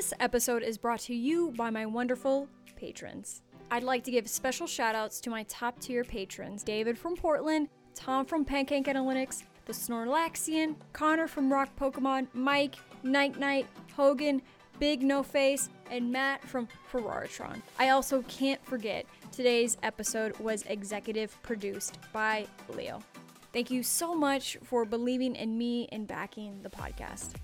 This episode is brought to you by my wonderful patrons. I'd like to give special shout outs to my top tier patrons David from Portland, Tom from Pancake Analytics, the Snorlaxian, Connor from Rock Pokemon, Mike, Night Knight, Hogan, Big No Face, and Matt from Ferraritron. I also can't forget today's episode was executive produced by Leo. Thank you so much for believing in me and backing the podcast.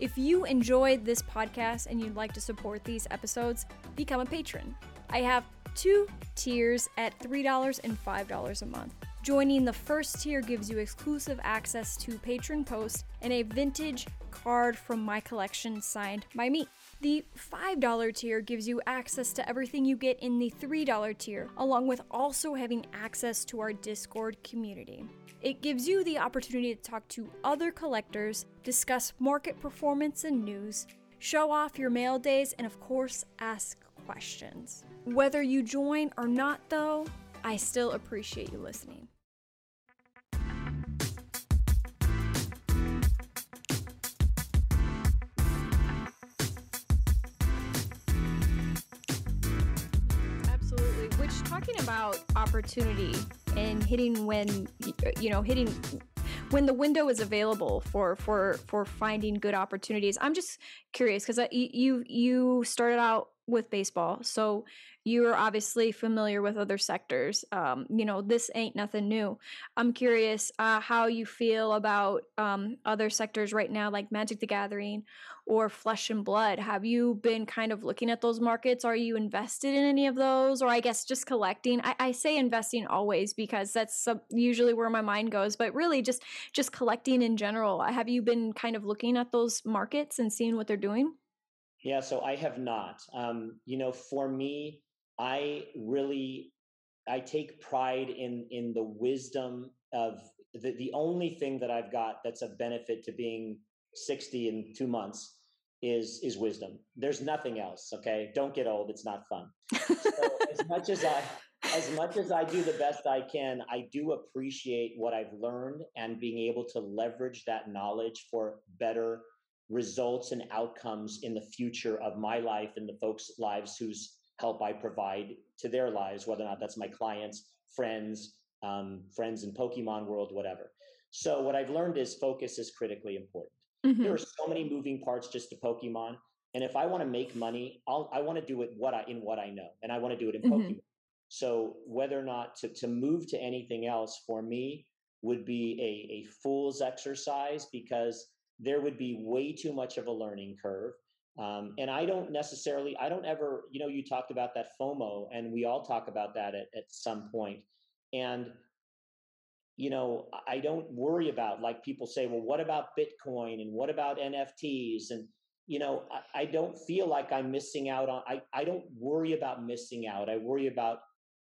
If you enjoyed this podcast and you'd like to support these episodes, become a patron. I have two tiers at $3 and $5 a month. Joining the first tier gives you exclusive access to patron posts and a vintage card from my collection signed by me. The $5 tier gives you access to everything you get in the $3 tier, along with also having access to our Discord community. It gives you the opportunity to talk to other collectors, discuss market performance and news, show off your mail days, and of course, ask questions. Whether you join or not, though, I still appreciate you listening. Absolutely. Which talking about opportunity and hitting when you know hitting when the window is available for for for finding good opportunities. I'm just curious because you you started out with baseball. So you're obviously familiar with other sectors. Um, you know, this ain't nothing new. I'm curious uh, how you feel about um, other sectors right now, like Magic the Gathering or Flesh and Blood. Have you been kind of looking at those markets? Are you invested in any of those? Or I guess just collecting? I, I say investing always because that's usually where my mind goes, but really just just collecting in general. Have you been kind of looking at those markets and seeing what they're doing? Yeah, so I have not. Um, you know, for me, I really I take pride in in the wisdom of the the only thing that I've got that's a benefit to being 60 in 2 months is is wisdom. There's nothing else, okay? Don't get old, it's not fun. So as much as I as much as I do the best I can, I do appreciate what I've learned and being able to leverage that knowledge for better results and outcomes in the future of my life and the folks' lives whose help I provide to their lives, whether or not that's my clients, friends, um, friends in Pokemon world, whatever. So what I've learned is focus is critically important. Mm-hmm. There are so many moving parts just to Pokemon, and if I want to make money, I'll, I want to do it what I in what I know, and I want to do it in mm-hmm. Pokemon. So whether or not to to move to anything else for me would be a, a fool's exercise because there would be way too much of a learning curve. Um, and I don't necessarily, I don't ever, you know, you talked about that FOMO, and we all talk about that at, at some point. And, you know, I don't worry about, like people say, well, what about Bitcoin and what about NFTs? And, you know, I, I don't feel like I'm missing out on, I, I don't worry about missing out. I worry about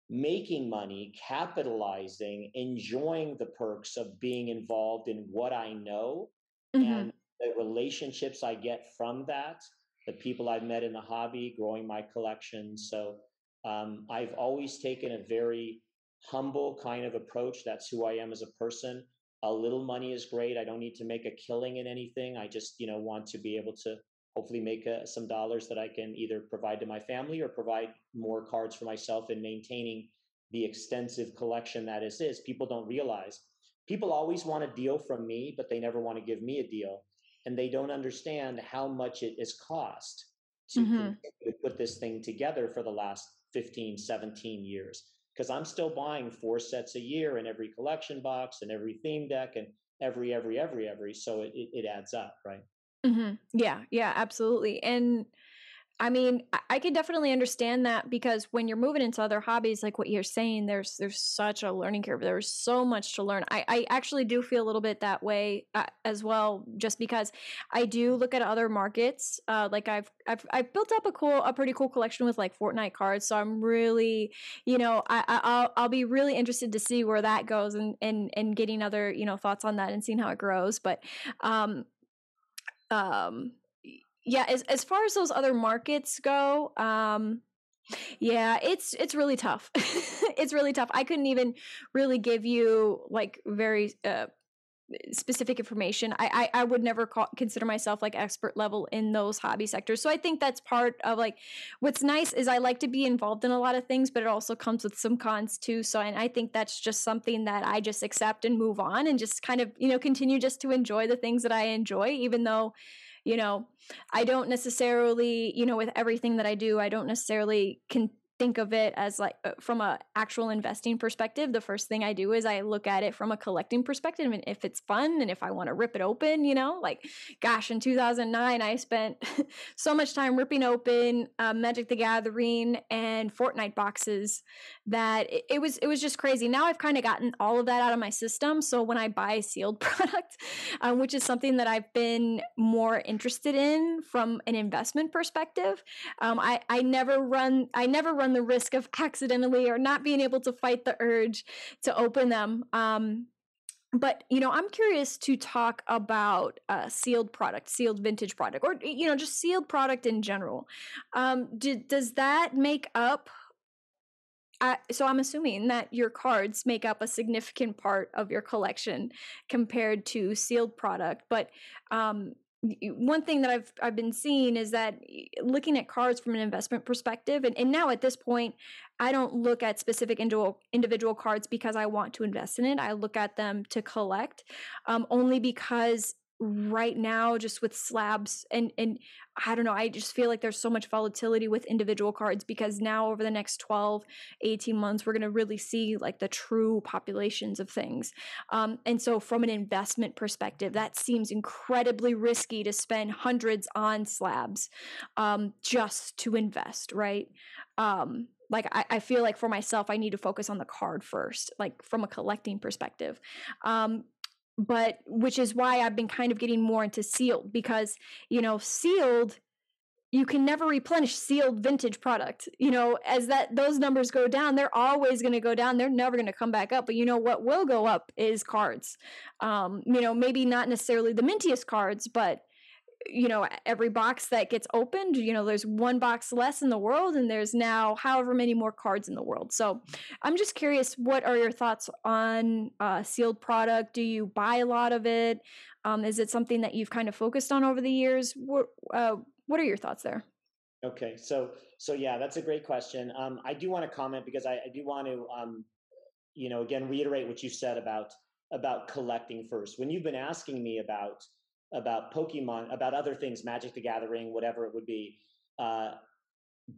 making money, capitalizing, enjoying the perks of being involved in what I know mm-hmm. and the relationships I get from that, the people I've met in the hobby, growing my collection. So um, I've always taken a very humble kind of approach. That's who I am as a person. A little money is great. I don't need to make a killing in anything. I just, you know, want to be able to hopefully make uh, some dollars that I can either provide to my family or provide more cards for myself in maintaining the extensive collection that is is. People don't realize people always want a deal from me, but they never want to give me a deal. And they don't understand how much it is cost to, mm-hmm. put this thing together for the last 15, 17 years. Because I'm still buying four sets a year in every collection box and every theme deck and every, every, every, every. So it, it, it adds up, right? Mm-hmm. Yeah, yeah, absolutely. And I mean, I can definitely understand that because when you're moving into other hobbies, like what you're saying, there's there's such a learning curve. There's so much to learn. I, I actually do feel a little bit that way uh, as well, just because I do look at other markets. Uh, like I've I've I've built up a cool, a pretty cool collection with like Fortnite cards. So I'm really, you know, I, I'll I'll be really interested to see where that goes and and and getting other you know thoughts on that and seeing how it grows. But um um yeah as, as far as those other markets go um yeah it's it's really tough it's really tough i couldn't even really give you like very uh specific information. I I, I would never call, consider myself like expert level in those hobby sectors. So I think that's part of like what's nice is I like to be involved in a lot of things, but it also comes with some cons too. So and I think that's just something that I just accept and move on and just kind of you know continue just to enjoy the things that I enjoy, even though you know i don't necessarily you know with everything that i do i don't necessarily can think of it as like uh, from a actual investing perspective the first thing i do is i look at it from a collecting perspective and if it's fun and if i want to rip it open you know like gosh in 2009 i spent so much time ripping open uh, magic the gathering and fortnite boxes that it, was it was just crazy now i've kind of gotten all of that out of my system so when i buy a sealed product um, which is something that i've been more interested in from an investment perspective um, i i never run i never run the risk of accidentally or not being able to fight the urge to open them. Um, but you know i'm curious to talk about uh, sealed product sealed vintage product or you know just sealed product in general um, do, does that make up uh, so i'm assuming that your cards make up a significant part of your collection compared to sealed product but um, one thing that I've I've been seeing is that looking at cards from an investment perspective, and, and now at this point, I don't look at specific individual individual cards because I want to invest in it. I look at them to collect, um, only because right now just with slabs and and I don't know I just feel like there's so much volatility with individual cards because now over the next 12 18 months we're going to really see like the true populations of things. Um, and so from an investment perspective that seems incredibly risky to spend hundreds on slabs um, just to invest right? Um, like I, I, feel like for myself i need to focus on the card first like from a collecting perspective. Um, but which is why I've been kind of getting more into sealed because, you know, sealed you can never replenish sealed vintage product. You know, as that those numbers go down, they're always going to go down. They're never going to come back up. But you know what will go up is cards. Um, you know, maybe not necessarily the mintiest cards, but you know every box that gets opened you know there's one box less in the world and there's now however many more cards in the world. So i'm just curious what are your thoughts on uh, sealed product? Do you buy a lot of it? Um, is it something that you've kind of focused on over the years? What, uh, what are your thoughts there? Okay so so yeah that's a great question. Um, i do want to comment because i, I do want to um, you know again reiterate what you said about about collecting first. When you've been asking me about about Pokemon, about other things, Magic the Gathering, whatever it would be, uh,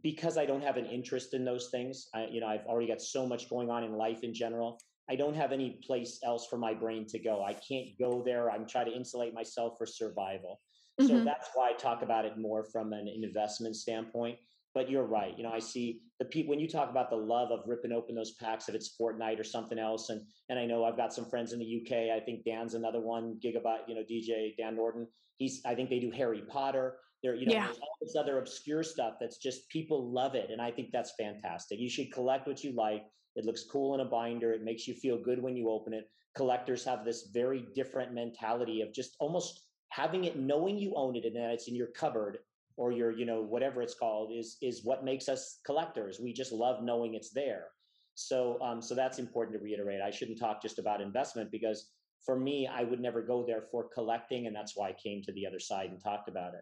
because I don't have an interest in those things. I, you know, I've already got so much going on in life in general. I don't have any place else for my brain to go. I can't go there. I'm trying to insulate myself for survival. Mm-hmm. So that's why I talk about it more from an investment standpoint. But you're right. You know, I see the people when you talk about the love of ripping open those packs, if it's Fortnite or something else, and and I know I've got some friends in the UK. I think Dan's another one, Gigabyte. You know, DJ Dan Norton. He's I think they do Harry Potter. There, you know, yeah. there's all this other obscure stuff that's just people love it, and I think that's fantastic. You should collect what you like. It looks cool in a binder. It makes you feel good when you open it. Collectors have this very different mentality of just almost having it, knowing you own it, and that it's in your cupboard or your you know whatever it's called is is what makes us collectors. We just love knowing it's there. So um, so that's important to reiterate. I shouldn't talk just about investment because for me i would never go there for collecting and that's why i came to the other side and talked about it.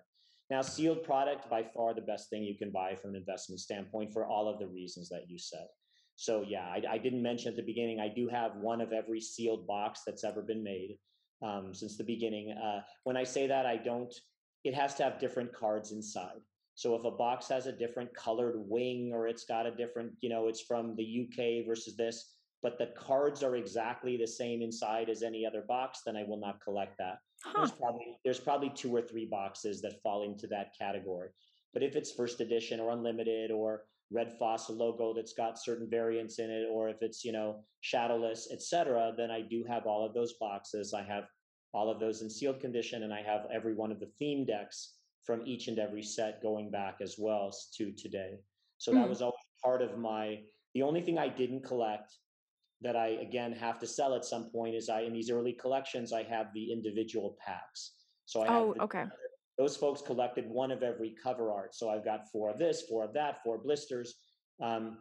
Now sealed product by far the best thing you can buy from an investment standpoint for all of the reasons that you said. So yeah i, I didn't mention at the beginning i do have one of every sealed box that's ever been made um, since the beginning. Uh, when i say that i don't it has to have different cards inside. So if a box has a different colored wing or it's got a different, you know, it's from the UK versus this, but the cards are exactly the same inside as any other box, then I will not collect that. Huh. There's probably there's probably two or three boxes that fall into that category. But if it's first edition or unlimited or red fossil logo that's got certain variants in it, or if it's, you know, shadowless, etc., then I do have all of those boxes. I have all of those in sealed condition, and I have every one of the theme decks from each and every set going back as well to today. So mm. that hmm. was always part of my. The only thing I didn't collect that I again have to sell at some point is I in these early collections I have the individual packs. So I oh the, okay. Those folks collected one of every cover art. So I've got four of this, four of that, four blisters. Um,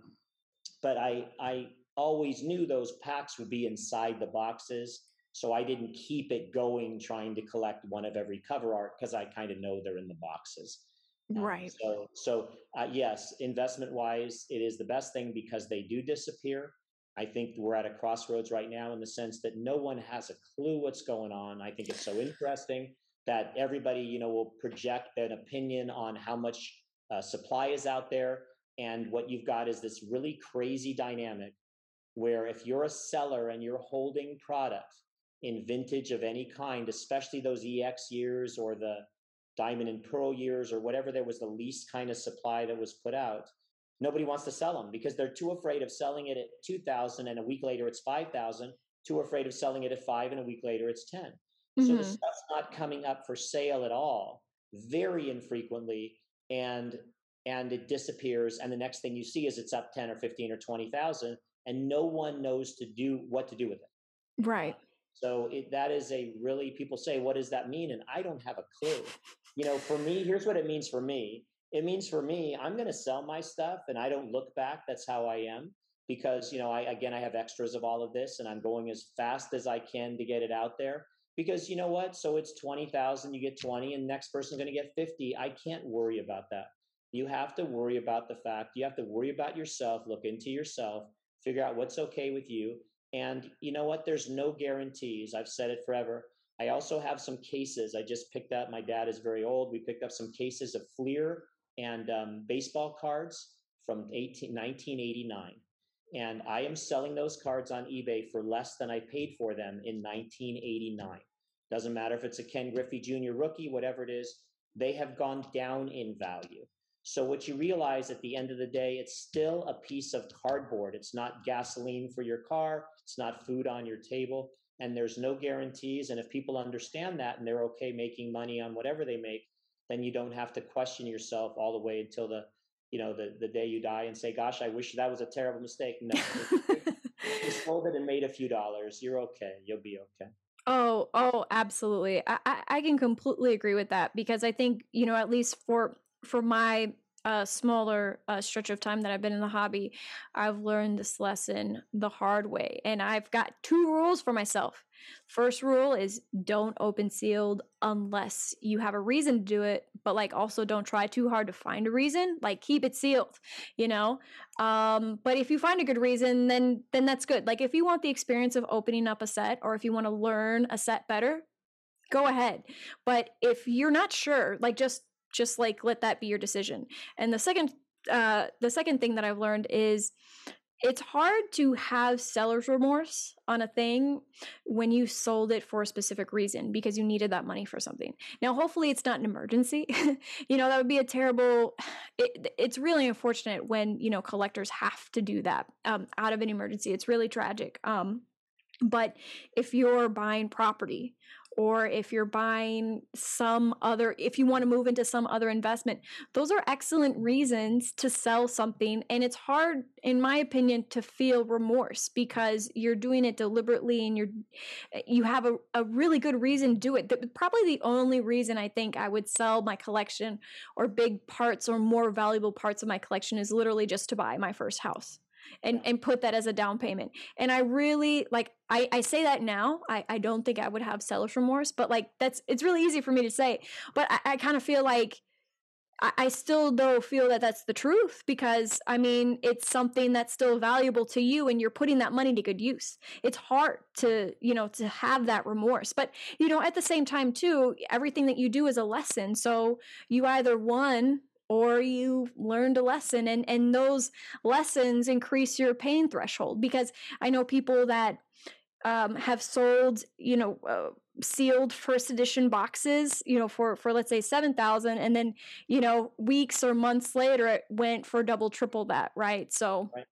but I I always knew those packs would be inside the boxes So I didn't keep it going trying to collect one of every cover art because I kind of know they're in the boxes. Um, right. so, so uh, yes, investment wise, it is the best thing because they do disappear. I think we're at a crossroads right now in the sense that no one has a clue what's going on. I think it's so interesting that everybody, you know, will project an opinion on how much uh, supply is out there. And what you've got is this really crazy dynamic where if you're a seller and you're holding product in vintage of any kind, especially those EX years or the diamond and pearl years or whatever there was the least kind of supply that was put out, nobody wants to sell them because they're too afraid of selling it at 2000 and a week later it's 5000 too afraid of selling it at 5 and a week later it's 10 mm-hmm. so the mm-hmm. stuff's not coming up for sale at all very infrequently and and it disappears and the next thing you see is it's up 10 or 15 or 20,000 and no one knows to do what to do with it right so it, that is a really people say what does that mean? And i don't have a clue. You know for me here's what it means for me. It means for me i'm going to sell my stuff and i don't look back. That's how i am. Because you know i again i have extras of all of this and i'm going as fast as i can to get it out there. Because you know what? So it's 20000 you get 20 and next person's going to get 50 i can't worry about that. You have to worry about the fact you have to worry about yourself look into yourself figure out what's okay with you and you know what there's no guarantees i've said it forever i also have some cases i just picked up my dad is very old we picked up some cases of fleer and um, baseball cards from 18, 1989. And I am selling those cards on eBay for less than I paid for them in 1989. Doesn't matter if it's a Ken Griffey Jr. rookie, whatever it is, they have gone down in value. So, what you realize at the end of the day, it's still a piece of cardboard. It's not gasoline for your car, it's not food on your table, and there's no guarantees. And if people understand that and they're okay making money on whatever they make, then you don't have to question yourself all the way until the you know the the day you die and say gosh i wish that was a terrible mistake. No. You sold it and made a few dollars you're okay. You'll be okay. Oh oh absolutely. I, I i can completely agree with that because i think you know at least for for my uh, smaller uh, stretch of time that I've been in the hobby, I've learned this lesson the hard way. And I've got two rules for myself. First rule is don't open sealed unless you have a reason to do it, but like also don't try too hard to find a reason. Like keep it sealed, you know? Um, but if you find a good reason, then then that's good. Like if you want the experience of opening up a set or if you want to learn a set better, go ahead. But if you're not sure, like just just like let that be your decision. And the second uh the second thing that I've learned is it's hard to have seller's remorse on a thing when you sold it for a specific reason because you needed that money for something. Now, hopefully, it's not an emergency. you know, that would be a terrible. It, it's really unfortunate when you know collectors have to do that um, out of an emergency. It's really tragic. Um, but if you're buying property or if you're buying some other, if you want to move into some other investment, those are excellent reasons to sell something. And it's hard, in my opinion, to feel remorse because you're doing it deliberately and you're, eh, you have a, a really good reason to do it. The, probably the only reason I think I would sell my collection or big parts or more valuable parts of my collection is literally just to buy my first house and and put that as a down payment. And i really like i i say that now. I i don't think i would have seller's remorse but like that's it's really easy for me to say. But i, I kind of feel like I, still though feel that that's the truth because I mean it's something that's still valuable to you and you're putting that money to good use. It's hard to you know to have that remorse, but you know at the same time too everything that you do is a lesson. So you either won or you learned a lesson and and those lessons increase your pain threshold because i know people that um, have sold you know uh, sealed first edition boxes you know for for let's say 7000 and then you know weeks or months later it went for double triple that right? So right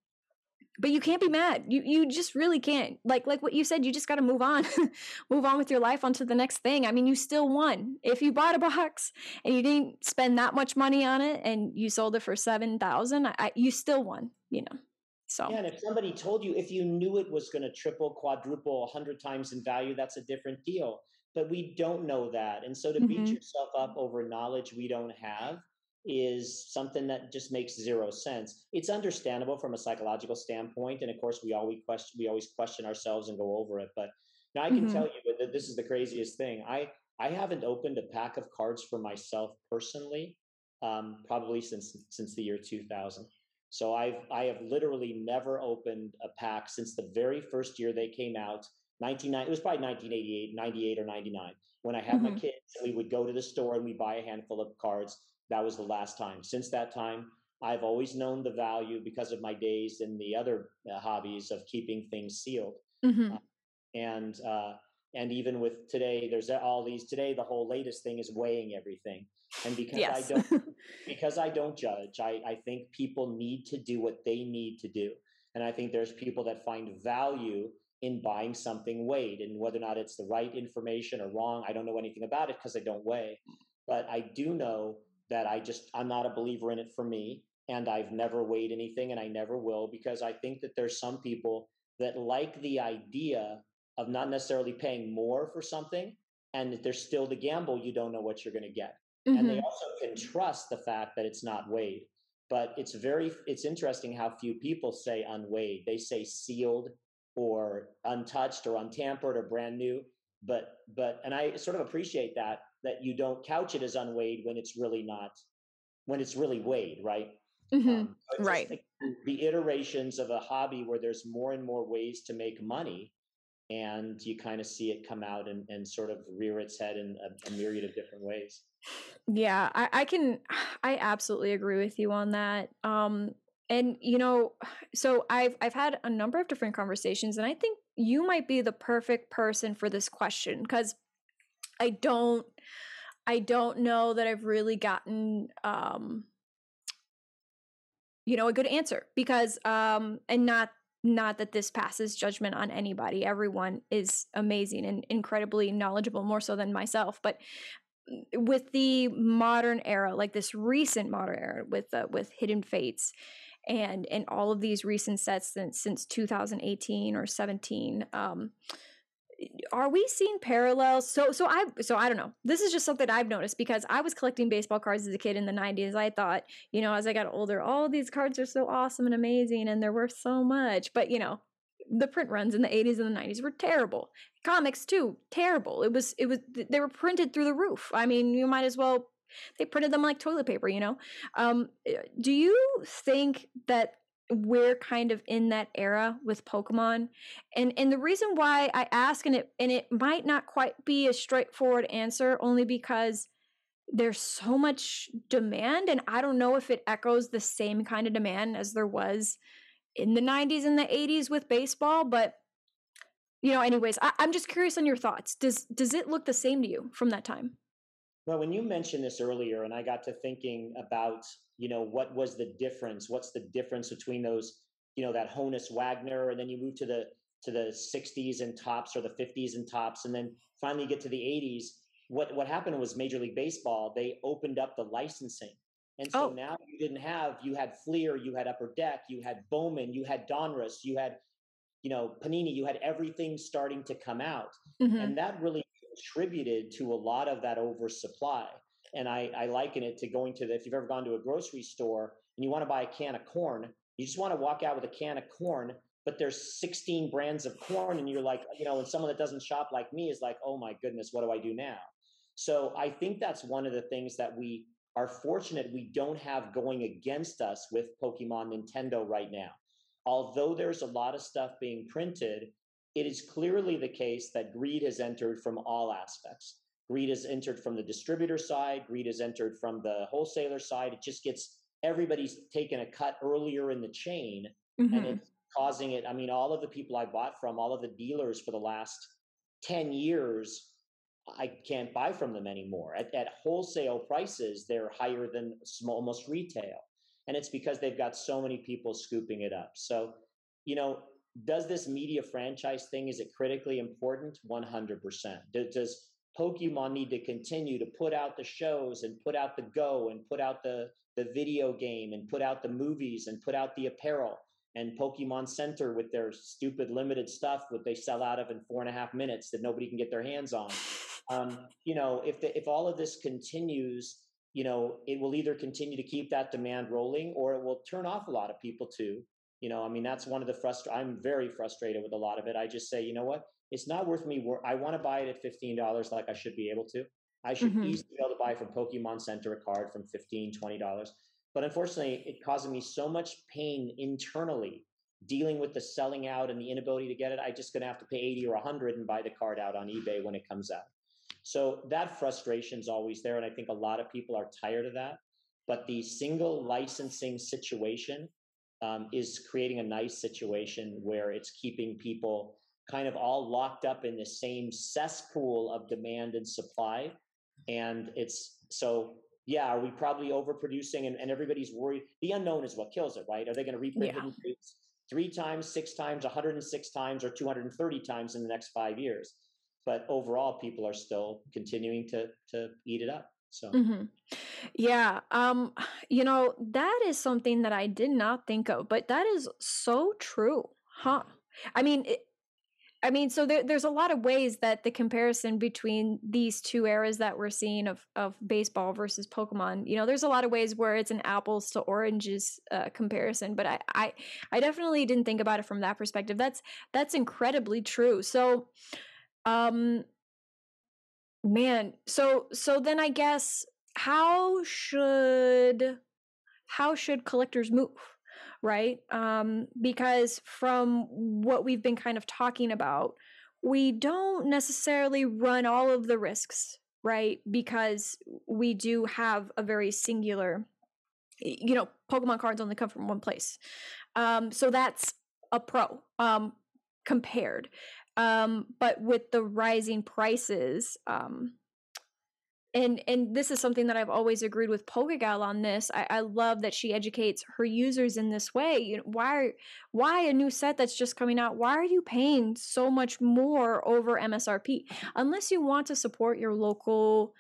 but you can't be mad. You you just really can't. Like like what you said you just got to move on move on with your life onto the next thing. I mean you still won. If you bought a box and you didn't spend that much money on it and you sold it for 7000 you still won you know so. Yeah and if somebody told you if you knew it was going to triple quadruple a 100 times in value that's a different deal. But we don't know that. And so to mm-hmm. beat yourself up over knowledge we don't have is something that just makes zero sense. It's understandable from a psychological standpoint, and of course, we always question we always question ourselves and go over it. But Now I can mm-hmm. tell you that this is the craziest thing. I I haven't opened a pack of cards for myself personally, um, probably since since the year 2000. So I've I have literally never opened a pack since the very first year they came out. 99 it was probably 1988 98 or 99 when i had mm-hmm. my kids and we would go to the store and we buy a handful of cards that was the last time. Since that time i've always known the value because of my days in the other uh, hobbies of keeping things sealed. Mm-hmm. uh, and uh, and even with today there's all these today the whole latest thing is weighing everything. And because yes. i don't because i don't judge I, I think people need to do what they need to do. And i think there's people that find value in buying something weighed and whether or not it's the right information or wrong i don't know anything about it because i don't weigh. But i do know that i just i'm not a believer in it for me and i've never weighed anything and i never will because i think that there's some people that like the idea of not necessarily paying more for something and that there's still the gamble you don't know what you're going to get mm-hmm. and they mm-hmm. also can trust the fact that it's not weighed but it's very it's interesting how few people say unweighed they say sealed or untouched or untampered or brand new but but and i sort of appreciate that that you don't couch it as unweighed when it's really not when it's really weighed right? Mm-hmm. um, right. the, the iterations of a hobby where there's more and more ways to make money and you kind of see it come out and, and sort of rear its head in a, a myriad of different ways. Yeah I, I, can i absolutely agree with you on that um and you know so i've i've had a number of different conversations and i think you might be the perfect person for this question because i don't i don't know that i've really gotten um you know a good answer because um and not not that this passes judgment on anybody. Everyone is amazing and incredibly knowledgeable more so than myself. But with the modern era like this recent modern era with uh, with hidden fates and in all of these recent sets since since 2018 or 17 um, are we seeing parallels? So so i so i don't know. This is just something i've noticed because i was collecting baseball cards as a kid in the 90s i thought you know as i got older all these cards are so awesome and amazing and they're worth so much. But you know the print runs in the 80s and the 90s were terrible. Comics too terrible. It was it was they were printed through the roof. I mean you might as well they printed them like toilet paper, you know. Um, eh, do you think that we're kind of in that era with Pokemon? And and the reason why I ask, and it and it might not quite be a straightforward answer, only because there's so much demand, and I don't know if it echoes the same kind of demand as there was in the 90s and the 80s with baseball, but you know, anyways, I, I'm just curious on your thoughts. Does does it look the same to you from that time? Well, when you mentioned this earlier, and I got to thinking about, you know, what was the difference? What's the difference between those, you know, that Honus Wagner, and then you move to the to the 60s and Topps or the 50s and Topps, and then finally get to the 80s. What what happened was Major League Baseball they opened up the licensing, and so oh. now you didn't have you had Fleer, you had Upper Deck, you had Bowman, you had Donruss, you had you know Panini, you had everything starting to come out, mm-hmm. and that really contributed to a lot of that oversupply. And I, I liken it to going to the, if you've ever gone to a grocery store and you want to buy a can of corn, you just want to walk out with a can of corn, but there's 16 brands of corn. And you're like, you know, and someone that doesn't shop like me is like, oh my goodness, what do I do now? So I think that's one of the things that we are fortunate we don't have going against us with Pokemon Nintendo right now. Although there's a lot of stuff being printed, it is clearly the case that greed has entered from all aspects. Greed has entered from the distributor side, greed has entered from the wholesaler side. It just gets everybody's taken a cut earlier in the chain mm-hmm. and it's causing it. I mean, all of the people I bought from, all of the dealers for the last 10 years, I can't buy from them anymore. At, at wholesale prices, they're higher than small, almost retail. And it's because they've got so many people scooping it up. So, you know, does this media franchise thing is it critically important? 100% does pokemon need to continue to put out the shows and put out the go and put out the the video game and put out the movies and put out the apparel and pokemon center with their stupid limited stuff that they sell out of in four and a half minutes that nobody can get their hands on? Um, you know if the, if all of this continues you know it will either continue to keep that demand rolling or it will turn off a lot of people too you know, I mean, that's one of the frust. I'm very frustrated with a lot of it. I just say, you know what? it's not worth me. I want to buy it at fifteen dollars, like I should be able to. I should mm-hmm. easily be able to buy from Pokemon Center a card from 15 dollars. But unfortunately, it causes me so much pain internally dealing with the selling out and the inability to get it. I just going to have to pay 80 or 100 and buy the card out on eBay when it comes out. So that frustration is always there. And I think a lot of people are tired of that. But the single licensing situation um, is creating a nice situation where it's keeping people kind of all locked up in the same cesspool of demand and supply. And it's so, yeah, are we probably overproducing and, and everybody's worried? The unknown is what kills it, right? Are they going to reprint yeah. three times, six times, 106 times, or 230 times in the next five years? But overall, people are still continuing to to eat it up. So. Mm-hmm. Yeah. Um, you know, that is something that I did not think of, but that is so true. Huh. I mean, it, I mean, so there, there's a lot of ways that the comparison between these two eras that we're seeing of of baseball versus Pokemon, you know, there's a lot of ways where it's an apples to oranges uh, comparison. But I, I, I definitely didn't think about it from that perspective. That's that's incredibly true. So, um, man, so so then I guess how should how should collectors move? right? Um, because from what we've been kind of talking about, we don't necessarily run all of the risks, right? Because we do have a very singular, you know, Pokemon cards only come from one place. Um, so that's a pro um, compared. Um, but with the rising prices, um, and and this is something that I've always agreed with Pokegal on this. I, I love that she educates her users in this way. You know, why why a new set that's just coming out? Why are you paying so much more over MSRP? Unless you want to support your local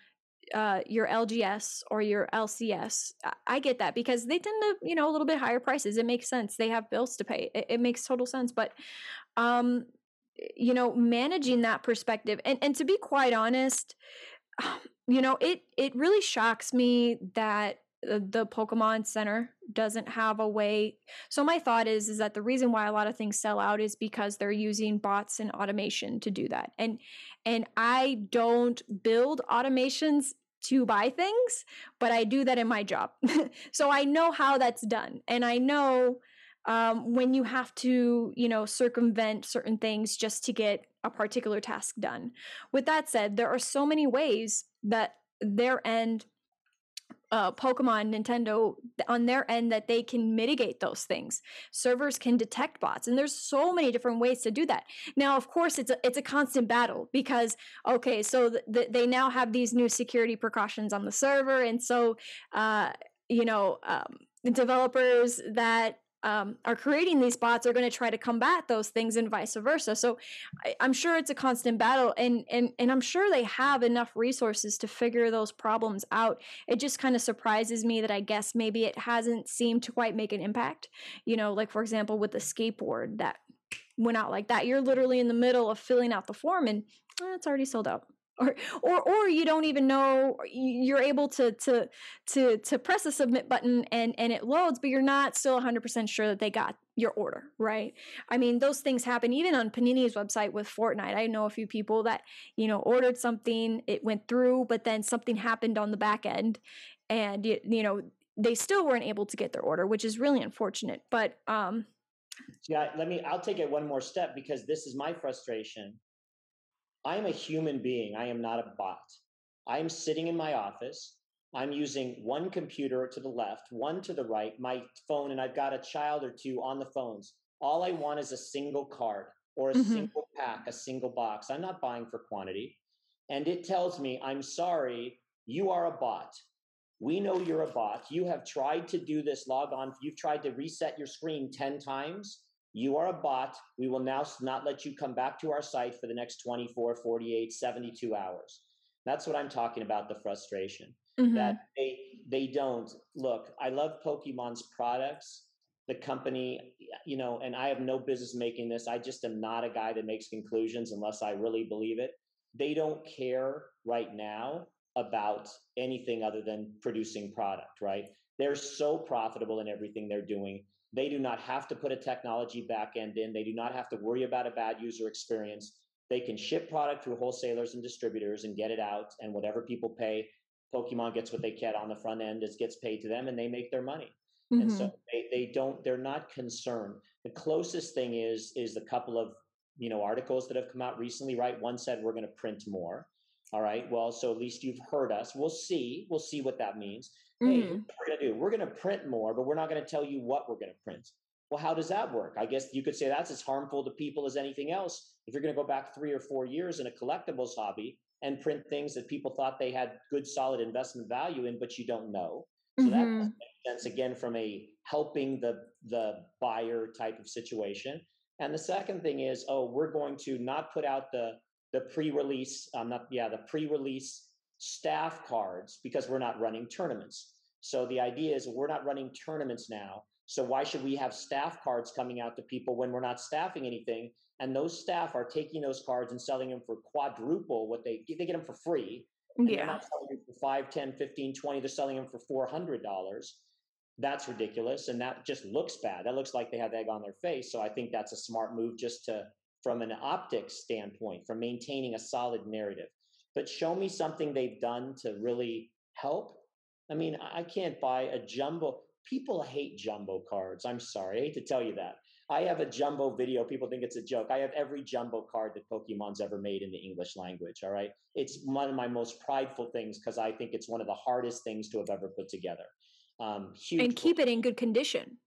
uh, your LGS or your LCS. I get that because they tend to, you know, a little bit higher prices. It makes sense. They have bills to pay. It, it makes total sense. But, um, you know, managing that perspective and, and to be quite honest, you know, it it really shocks me that the Pokemon Center doesn't have a way. So my thought is is that the reason why a lot of things sell out is because they're using bots and automation to do that. And and I don't build automations to buy things, but I do that in my job. so I know how that's done. And I know um, when you have to, you know, circumvent certain things just to get a particular task done. With that said, there are so many ways that their end uh, Pokemon, Nintendo, on their end, that they can mitigate those things. Servers can detect bots, and there's so many different ways to do that. Now, of course, it's a it's a constant battle because okay, so th- th- they now have these new security precautions on the server, and so uh, you know um, developers that um, are creating these bots are going to try to combat those things and vice versa. So I, am sure it's a constant battle, and and and I'm sure they have enough resources to figure those problems out. It just kind of surprises me that I guess maybe it hasn't seemed to quite make an impact. You know, like for example with the skateboard that went out like that. You're literally in the middle of filling out the form, and eh, it's already sold out or or or you don't even know you're able to to to to press the submit button and and it loads but you're not still 100% sure that they got your order right? I mean those things happen even on panini's website with fortnite. I know a few people that you know ordered something it went through but then something happened on the back end and you, you know they still weren't able to get their order which is really unfortunate but um yeah let me i'll take it one more step because this is my frustration I am a human being. I am not a bot. I am sitting in my office. I'm using one computer to the left, one to the right, my phone, and I've got a child or two on the phones. All I want is a single card or a mm-hmm. single pack, a single box. I'm not buying for quantity. And it tells me, I'm sorry, you are a bot. We know you're a bot. You have tried to do this log on. You've tried to reset your screen 10 times you are a bot. We will now not let you come back to our site for the next 24, 48, 72 hours. That's what I'm talking about the frustration mm-hmm. that they they don't look. I love Pokemon's products. The company, you know, and I have no business making this. I just am not a guy that makes conclusions unless I really believe it. They don't care right now about anything other than producing product, right? They're so profitable in everything they're doing. They do not have to put a technology backend in. They do not have to worry about a bad user experience. They can ship product through wholesalers and distributors and get it out, and whatever people pay, Pokemon gets what they get on the front end, is gets paid to them, and they make their money. Mm-hmm. And so mm-hmm. they, they don't they're not concerned. The closest thing is is the couple of you know articles that have come out recently, right? One said we're going to print more. All right. Well, so at least you've heard us. We'll see. We'll see what that means. Mm-hmm. Hey, what we're going to do? We're going to print more, but we're not going to tell you what we're going to print. Well, how does that work? I guess you could say that's as harmful to people as anything else. If you're going to go back three or four years in a collectibles hobby and print things that people thought they had good, solid investment value in, but you don't know. So mm-hmm. that makes sense again from a helping the the buyer type of situation. And the second thing is, oh, we're going to not put out the the pre-release, um, not yeah, the pre-release staff cards because we're not running tournaments. So the idea is we're not running tournaments now. So why should we have staff cards coming out to people when we're not staffing anything? And those staff are taking those cards and selling them for quadruple what they they get them for free. yeah. They're not selling them for 5, 10, 15, 20. They're selling them for $400. That's ridiculous. And that just looks bad. That looks like they have egg on their face. So I think that's a smart move just to from an optics standpoint, from maintaining a solid narrative. But show me something they've done to really help. I mean, I can't buy a jumbo. People hate jumbo cards. I'm sorry. I hate to tell you that. I have a jumbo video. People think it's a joke. I have every jumbo card that Pokemon's ever made in the English language. All right. It's one of my most prideful things because I think it's one of the hardest things to have ever put together. Um, and keep it in good condition.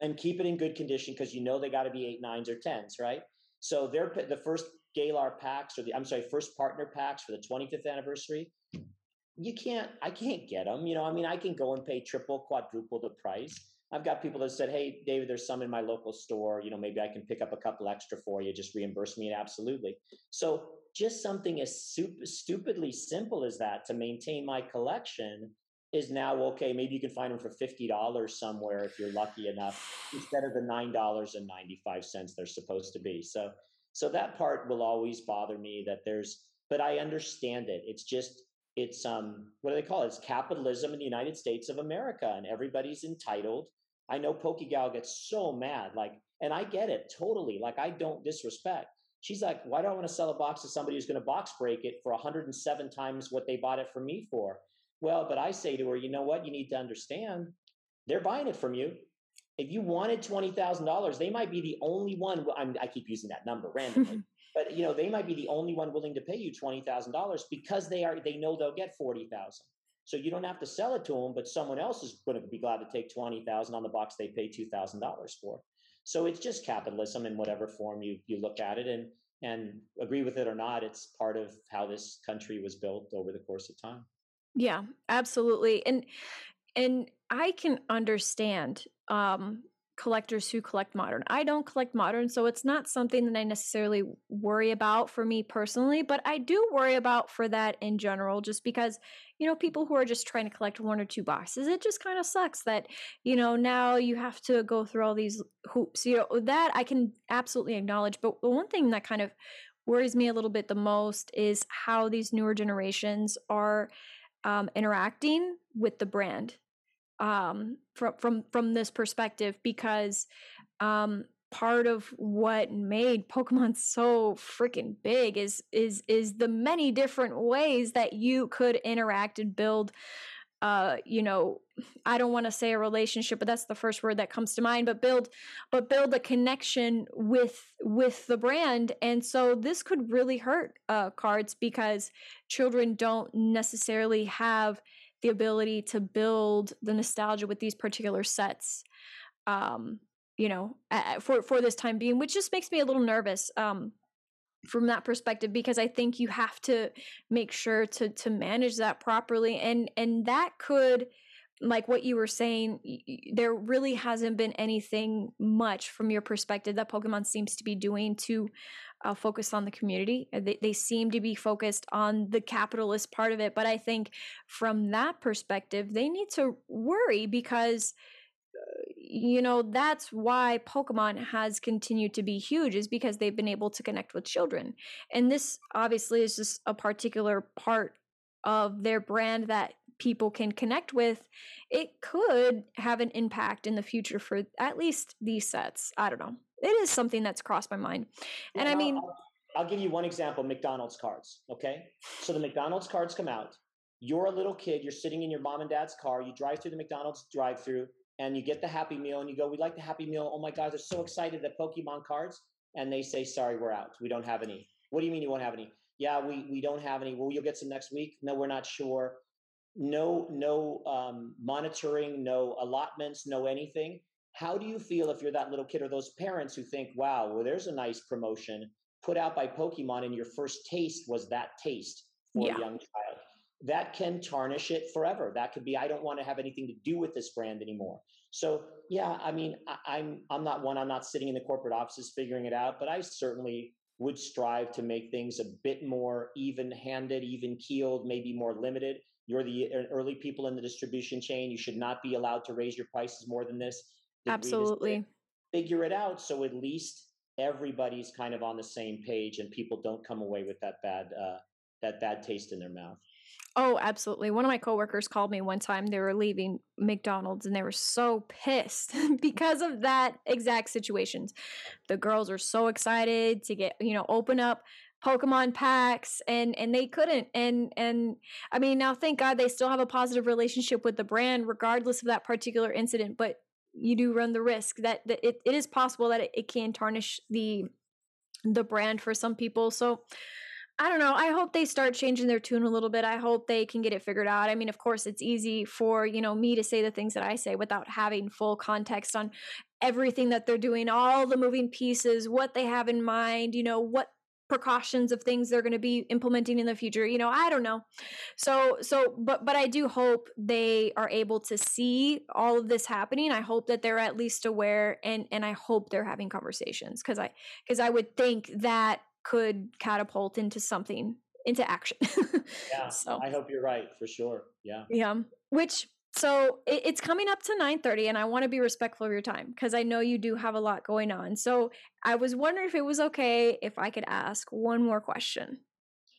And keep it in good condition because you know they got to be eight, nines, or tens, right? So they're the first Galar packs, or the I'm sorry, first partner packs for the 25th anniversary. You can't, I can't get them. You know, I mean, I can go and pay triple, quadruple the price. I've got people that said, "Hey, David, there's some in my local store. You know, maybe I can pick up a couple extra for you. Just reimburse me." Absolutely. So, just something as super, stupidly simple as that to maintain my collection is now okay. Maybe you can find them for fifty dollars somewhere if you're lucky enough, instead of the nine dollars and ninety five cents they're supposed to be. So, so that part will always bother me. That there's, but I understand it. It's just it's um what do they call it? It's capitalism in the United States of America, and everybody's entitled. I know Pokegal gets so mad, like, and I get it totally. Like, I don't disrespect. She's like, why do I want to sell a box to somebody who's going to box break it for 107 times what they bought it for me for? Well, but I say to her, you know what? You need to understand they're buying it from you. If you wanted $20,000, they might be the only one. I'm, i keep using that number randomly, but you know, they might be the only one willing to pay you $20,000 because they are, they know they'll get 40,000. So you don't have to sell it to them, but someone else is going to be glad to take 20,000 on the box they pay $2,000 for. So it's just capitalism in whatever form you, you look at it and, and agree with it or not. It's part of how this country was built over the course of time. Yeah, absolutely. And and I can understand um collectors who collect modern. I don't collect modern, so it's not something that I necessarily worry about for me personally, but I do worry about for that in general just because, you know, people who are just trying to collect one or two boxes, it just kind of sucks that, you know, now you have to go through all these hoops. You know, that I can absolutely acknowledge, but the one thing that kind of worries me a little bit the most is how these newer generations are um, interacting with the brand um, from from from this perspective because um, part of what made Pokemon so freaking big is is is the many different ways that you could interact and build uh, you know, I don't want to say a relationship, but that's the first word that comes to mind. But build, but build a connection with with the brand, and so this could really hurt uh, cards because children don't necessarily have the ability to build the nostalgia with these particular sets. Um, you know, for for this time being, which just makes me a little nervous. Um, from that perspective because i think you have to make sure to to manage that properly and and that could like what you were saying there really hasn't been anything much from your perspective that pokemon seems to be doing to uh, focus on the community. Uh, they, they seem to be focused on the capitalist part of it but i think from that perspective they need to worry because you know that's why pokemon has continued to be huge is because they've been able to connect with children and this obviously is just a particular part of their brand that people can connect with it could have an impact in the future for at least these sets i don't know it is something that's crossed my mind and i mean I'll give you one example McDonald's cards. Okay. So the McDonald's cards come out. You're a little kid. You're sitting in your mom and dad's car. You drive through the McDonald's drive through and you get the Happy Meal and you go, We'd like the Happy Meal. Oh my God, they're so excited that Pokemon cards. And they say, Sorry, we're out. We don't have any. What do you mean you won't have any? Yeah, we, we don't have any. Well, you'll get some next week. No, we're not sure. No, no um, monitoring, no allotments, no anything. How do you feel if you're that little kid or those parents who think, wow, well, there's a nice promotion put out by Pokemon and your first taste was that taste for yeah. a young child? That can tarnish it forever. That could be, I don't want to have anything to do with this brand anymore. So yeah, I mean, I, I'm I'm not one. I'm not sitting in the corporate offices figuring it out, but I certainly would strive to make things a bit more even-handed, even-keeled, maybe more limited. You're the early people in the distribution chain. You should not be allowed to raise your prices more than this. Absolutely. Figure it out so at least everybody's kind of on the same page and people don't come away with that bad uh, that bad taste in their mouth. Oh, absolutely. One of my coworkers called me one time. They were leaving McDonald's and they were so pissed because of that exact situation. The girls are so excited to get, you know, open up Pokemon packs and and they couldn't. And and I mean, now thank God they still have a positive relationship with the brand regardless of that particular incident, but you do run the risk that, that it, it is possible that it, it can tarnish the the brand for some people. So I don't know. I hope they start changing their tune a little bit. I hope they can get it figured out. I mean, of course, it's easy for, you know, me to say the things that I say without having full context on everything that they're doing, all the moving pieces, what they have in mind, you know, what precautions of things they're going to be implementing in the future you know i don't know so so but but i do hope they are able to see all of this happening i hope that they're at least aware and and i hope they're having conversations because i because i would think that could catapult into something into action. yeah. So I hope you're right for sure. Yeah. Yeah. Which so it, it's coming up to 9:30 and I want to be respectful of your time because I know you do have a lot going on. So I was wondering if it was okay if I could ask one more question.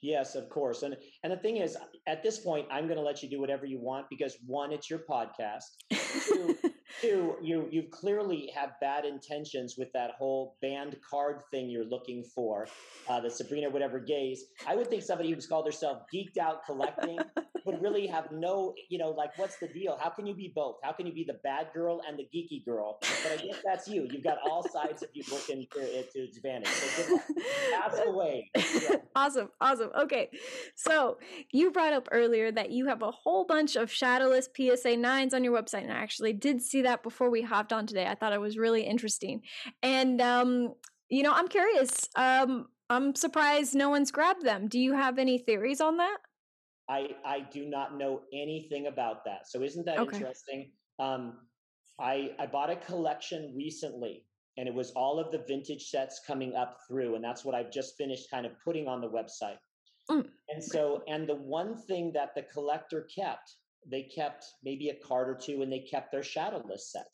Yes, of course. And and the thing is, at this point, I'm going to let you do whatever you want because one, it's your podcast. Two, two, you you clearly have bad intentions with that whole band card thing you're looking for. Uh, the Sabrina whatever Gaze. I would think somebody who's called herself geeked out collecting would really have no, you know, like what's the deal? How can you be both? How can you be the bad girl and the geeky girl? But I guess that's you. You've got all sides of you working to, to advantage. So Pass away. Yeah. Awesome, awesome. Okay, so you brought up earlier that you have a whole bunch of shadowless PSA nines on your website, and I actually did see that before we hopped on today. I thought it was really interesting, and um, you know, I'm curious. Um, I'm surprised no one's grabbed them. Do you have any theories on that? I I do not know anything about that. So isn't that okay. interesting? Um, I I bought a collection recently, and it was all of the vintage sets coming up through, and that's what I've just finished kind of putting on the website. Mm. And so, and the one thing that the collector kept, they kept maybe a card or two, and they kept their shadowless set.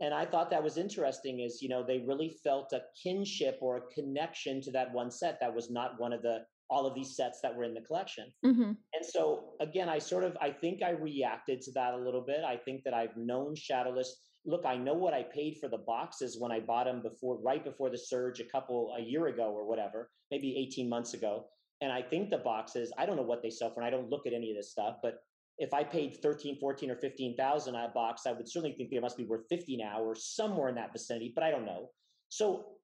And I thought that was interesting. Is you know they really felt a kinship or a connection to that one set that was not one of the all of these sets that were in the collection. Mm-hmm. And so again, I sort of I think I reacted to that a little bit. I think that I've known Shadowless. Look, I know what I paid for the boxes when I bought them before, right before the surge, a couple a year ago or whatever, maybe eighteen months ago. And I think the boxes, I don't know what they sell for, and I don't look at any of this stuff, but if I paid 13, 14, or 15,000 on a box, I would certainly think they must be worth 50 now or somewhere in that vicinity, but I don't know. So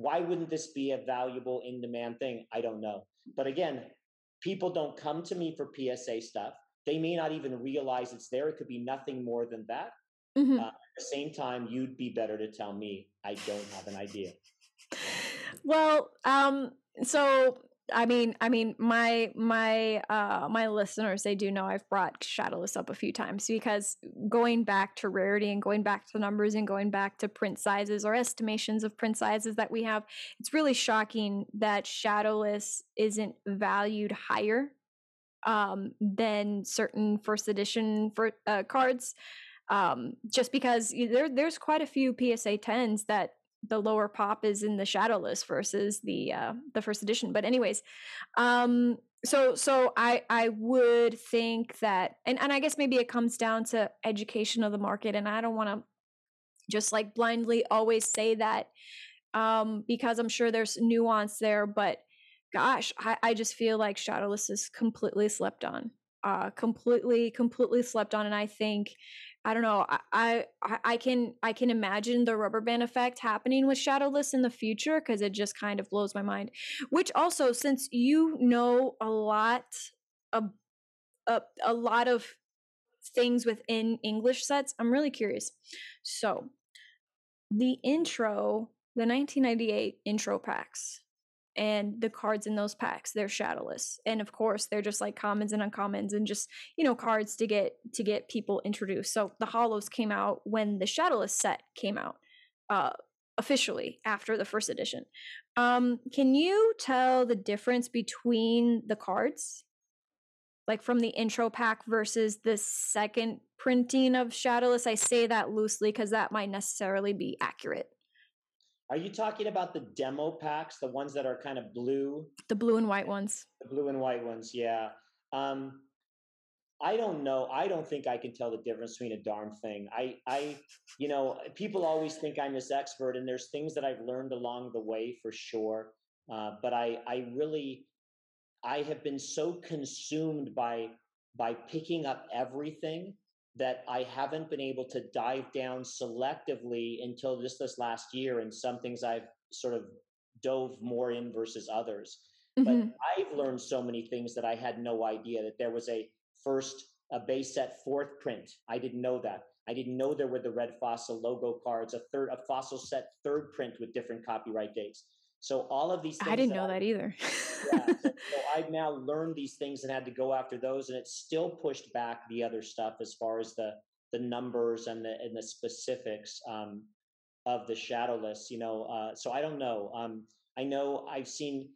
why wouldn't this be a valuable in demand thing? I don't know. But again, people don't come to me for PSA stuff. They may not even realize it's there. It could be nothing more than that. Mm-hmm. Uh, at the same time, you'd be better to tell me I don't have an idea. Well, um, so I mean, I mean, my my uh my listeners they do know I've brought Shadowless up a few times because going back to rarity and going back to numbers and going back to print sizes or estimations of print sizes that we have, it's really shocking that Shadowless isn't valued higher um than certain first edition for uh, cards um just because there there's quite a few PSA 10s that the lower pop is in the shadowless versus the uh, the first edition. But anyways, um, so so I I would think that, and and I guess maybe it comes down to education of the market, and I don't want to just like blindly always say that um, because I'm sure there's nuance there, but gosh, I, I just feel like Shadowless is completely slept on. Uh, completely, completely slept on. And I think I don't know. I, I I can I can imagine the rubber band effect happening with Shadowless in the future because it just kind of blows my mind. Which also, since you know a lot, a a, a lot of things within English sets, I'm really curious. So, the intro, the 1998 intro packs and the cards in those packs they're shadowless. And of course they're just like commons and uncommons and just you know cards to get to get people introduced. So the hollows came out when the shadowless set came out uh officially after the first edition. Um can you tell the difference between the cards? Like from the intro pack versus the second printing of shadowless? I say that loosely because that might necessarily be accurate are you talking about the demo packs, the ones that are kind of blue? The blue and white ones. The blue and white ones, yeah. Um, I don't know. I don't think I can tell the difference between a darn thing. I, I, you know, people always think I'm this expert, and there's things that I've learned along the way for sure. Uh, but I, I really, I have been so consumed by by picking up everything that I haven't been able to dive down selectively until just this last year. And some things I've sort of dove more in versus others. Mm-hmm. But I've learned so many things that I had no idea that there was a first a base set fourth print. I didn't know that. I didn't know there were the red fossil logo cards, a third a fossil set third print with different copyright dates. So all of these things I didn't know I, that either. yeah, so, so I've now learned these things and had to go after those, and it still pushed back the other stuff as far as the the numbers and the and the specifics um, of the shadow shadowless. You know, uh, so I don't know. Um, I know I've seen.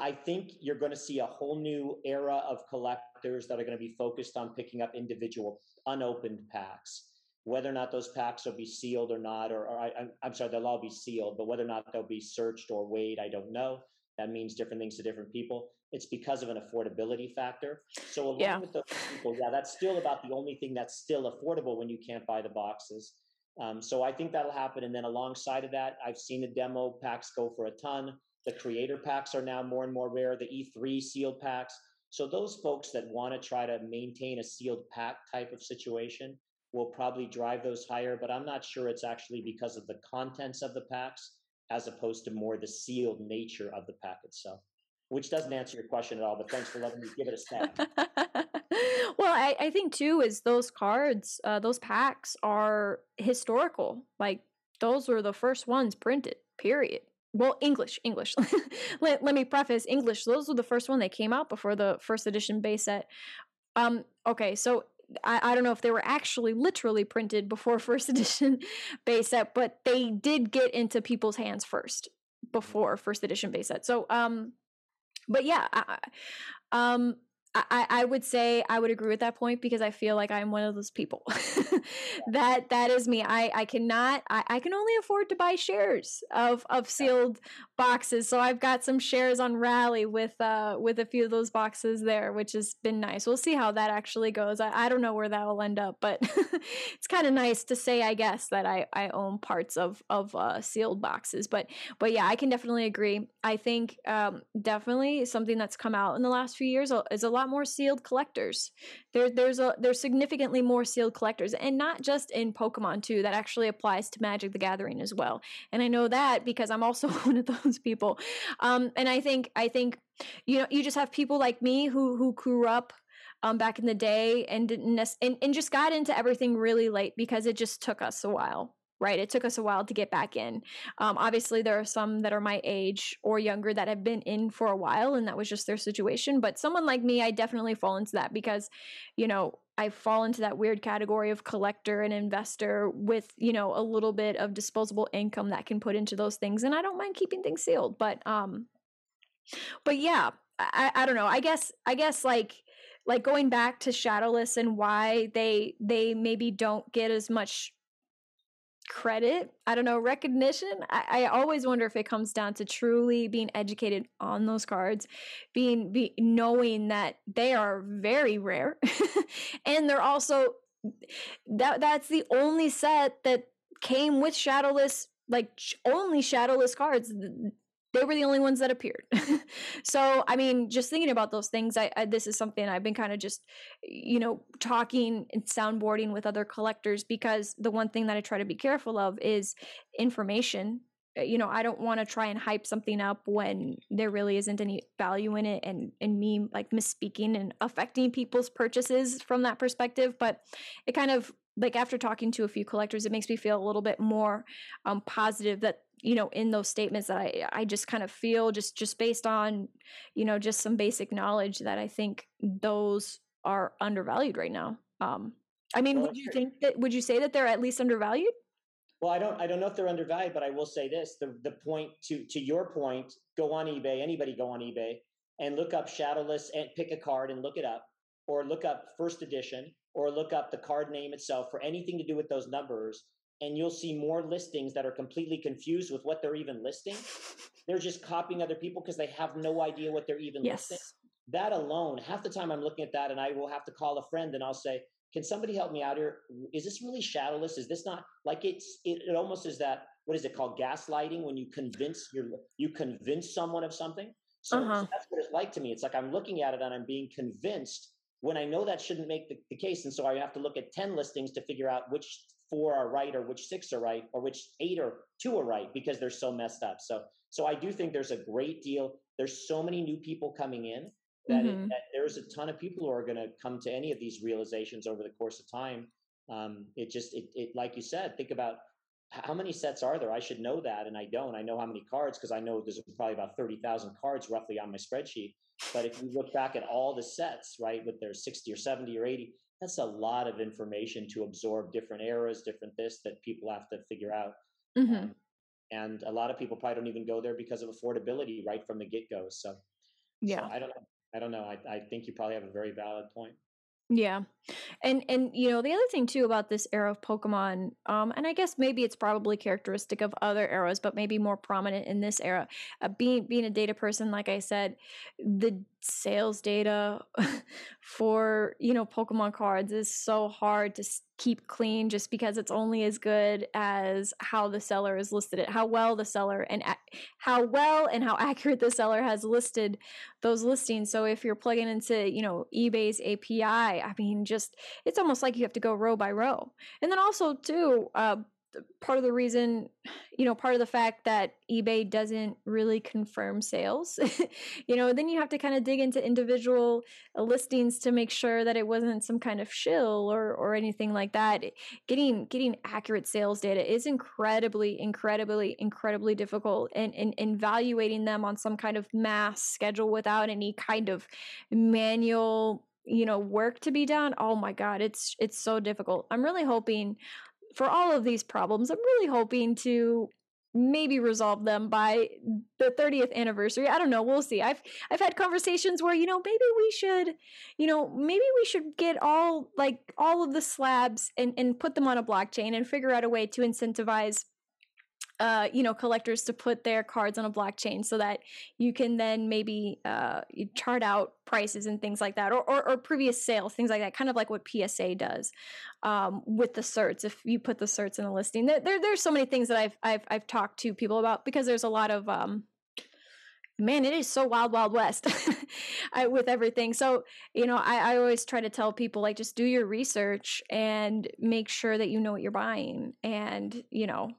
I think you're going to see a whole new era of collectors that are going to be focused on picking up individual unopened packs whether or not those packs will be sealed or not, or, or I, am sorry, they'll all be sealed, but whether or not they'll be searched or weighed, I don't know. That means different things to different people. It's because of an affordability factor. So along yeah. with those people, yeah, that's still about the only thing that's still affordable when you can't buy the boxes. Um, so I think that'll happen. And then alongside of that, I've seen the demo packs go for a ton. The creator packs are now more and more rare. The E3 sealed packs. So those folks that want to try to maintain a sealed pack type of situation, will probably drive those higher, but I'm not sure it's actually because of the contents of the packs as opposed to more the sealed nature of the pack itself. Which doesn't answer your question at all, but thanks for letting me give it a stab. well, I, I, think too is those cards, uh, those packs are historical. Like those were the first ones printed. Period. Well, English, English. let, let me preface English. Those were the first one that came out before the first edition base set. Um, okay, so I, I, don't know if they were actually literally printed before first edition base set, but they did get into people's hands first before first edition base set. So, um, but yeah, I, um, I, I would say I would agree with that point because I feel like I'm one of those people. that that is me. I, I cannot I, I can only afford to buy shares of of sealed boxes. So I've got some shares on Rally with uh with a few of those boxes there, which has been nice. We'll see how that actually goes. I, I don't know where that will end up, but it's kind of nice to say I guess that I, I own parts of of uh, sealed boxes. But but yeah, I can definitely agree. I think um definitely something that's come out in the last few years is a lot lot more sealed collectors. There, there's a there's significantly more sealed collectors, and not just in Pokemon too. That actually applies to Magic the Gathering as well. And I know that because I'm also one of those people. Um, and I think I think you know you just have people like me who who grew up um, back in the day and didn't and, and just got into everything really late because it just took us a while right? It took us a while to get back in. Um, obviously, there are some that are my age or younger that have been in for a while, and that was just their situation. But someone like me, I definitely fall into that because, you know, I fall into that weird category of collector and investor with, you know, a little bit of disposable income that can put into those things, and I don't mind keeping things sealed. But, um, but yeah, I, I don't know. I guess, I guess like like going back to shadowless and why they they maybe don't get as much credit i don't know recognition I, I, always wonder if it comes down to truly being educated on those cards being be knowing that they are very rare and they're also that that's the only set that came with shadowless like only shadowless cards they were the only ones that appeared. so, I mean, just thinking about those things, I, I this is something I've been kind of just, you know, talking and soundboarding with other collectors because the one thing that I try to be careful of is information. Uh, you know, I don't want to try and hype something up when there really isn't any value in it, and and me like misspeaking and affecting people's purchases from that perspective. But it kind of like after talking to a few collectors, it makes me feel a little bit more um, positive that you know in those statements that I I just kind of feel just just based on you know just some basic knowledge that I think those are undervalued right now. Um, I mean, well, would you think that would you say that they're at least undervalued? Well, I don't I don't know if they're undervalued, but I will say this: the the point to to your point, go on eBay. Anybody go on eBay and look up Shadowless and pick a card and look it up, or look up first edition, or look up the card name itself for anything to do with those numbers and you'll see more listings that are completely confused with what they're even listing. They're just copying other people because they have no idea what they're even yes. listing. That alone, half the time I'm looking at that and I will have to call a friend and I'll say, can somebody help me out here? Is this really shadowless? Is this not like it's it, it almost is that what is it called gaslighting when you convince your you convince someone of something? So, uh-huh. so that's what it's like to me. It's like I'm looking at it and I'm being convinced when I know that shouldn't make the, the case. And so I have to look at 10 listings to figure out which four are right or which six are right or which eight or two are right because they're so messed up. So so I do think there's a great deal. There's so many new people coming in that, mm-hmm. it, that there's a ton of people who are going to come to any of these realizations over the course of time. Um, it just it, it like you said, think about how many sets are there? I should know that, and I don't. I know how many cards because I know there's probably about thirty thousand cards roughly on my spreadsheet. But if you look back at all the sets, right, with their sixty or seventy or eighty, that's a lot of information to absorb different eras, different this that people have to figure out. Mm-hmm. Um, and a lot of people probably don't even go there because of affordability right from the get go. So, yeah, so I don't know. I don't know. I, I think you probably have a very valid point. Yeah. And and you know, the other thing too about this era of Pokemon, um, and I guess maybe it's probably characteristic of other eras, but maybe more prominent in this era. Uh, being being a data person, like I said, the sales data for you know Pokemon cards is so hard to keep clean just because it's only as good as how the seller has listed it, how well the seller and how well and how accurate the seller has listed those listings. So if you're plugging into, you know, eBay's API, I mean, just it's almost like you have to go row by row. And then also too, uh, part of the reason, you know, part of the fact that eBay doesn't really confirm sales, you know, then you have to kind of dig into individual uh, listings to make sure that it wasn't some kind of shill or or anything like that. Getting getting accurate sales data is incredibly, incredibly, incredibly difficult, and and, and evaluating them on some kind of mass schedule without any kind of manual you know work to be done oh my god it's it's so difficult i'm really hoping for all of these problems, I'm really hoping to maybe resolve them by the 30th anniversary. I don't know, we'll see. I've I've had conversations where, you know, maybe we should, you know, maybe we should get all like all of the slabs and and put them on a blockchain and figure out a way to incentivize uh, you know, collectors to put their cards on a blockchain so that you can then maybe uh, chart out prices and things like that, or, or, or, previous sales, things like that, kind of like what PSA does um, with the certs. If you put the certs in a listing, there, there, there's so many things that I've I've I've talked to people about because there's a lot of um, man, it is so wild, wild west I, with everything. So, you know, I, I always try to tell people like just do your research and make sure that you know what you're buying. And, you know,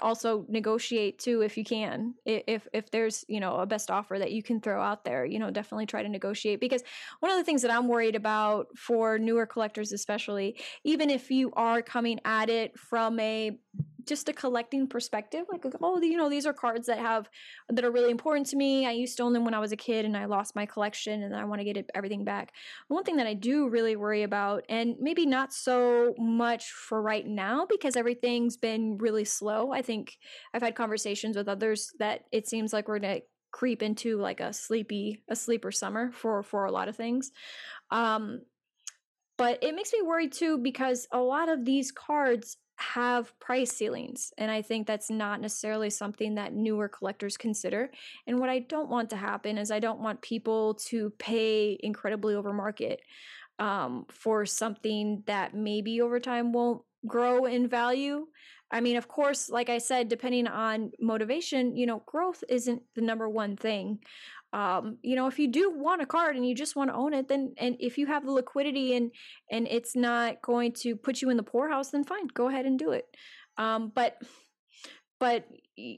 also negotiate too if you can. If if there's you know a best offer that you can throw out there you know definitely try to negotiate. Because one of the things that i'm worried about for newer collectors especially even if you are coming at it from a just a collecting perspective like oh you know these are cards that have that are really important to me. I used to own them when i was a kid and i lost my collection and i want to get it, everything back. One thing that i do really worry about and maybe not so much for right now because everything's been really slow. I think i've had conversations with others that it seems like we're to creep into like a sleepy a sleeper summer for for a lot of things. Um but it makes me worried too because a lot of these cards have price ceilings. And I think that's not necessarily something that newer collectors consider. And what I don't want to happen is I don't want people to pay incredibly over market um, for something that maybe over time won't grow in value. I mean, of course, like I said, depending on motivation, you know, growth isn't the number one thing. Um, you know, if you do want a card and you just want to own it, then and if you have the liquidity and and it's not going to put you in the poorhouse, then fine, go ahead and do it. Um, but but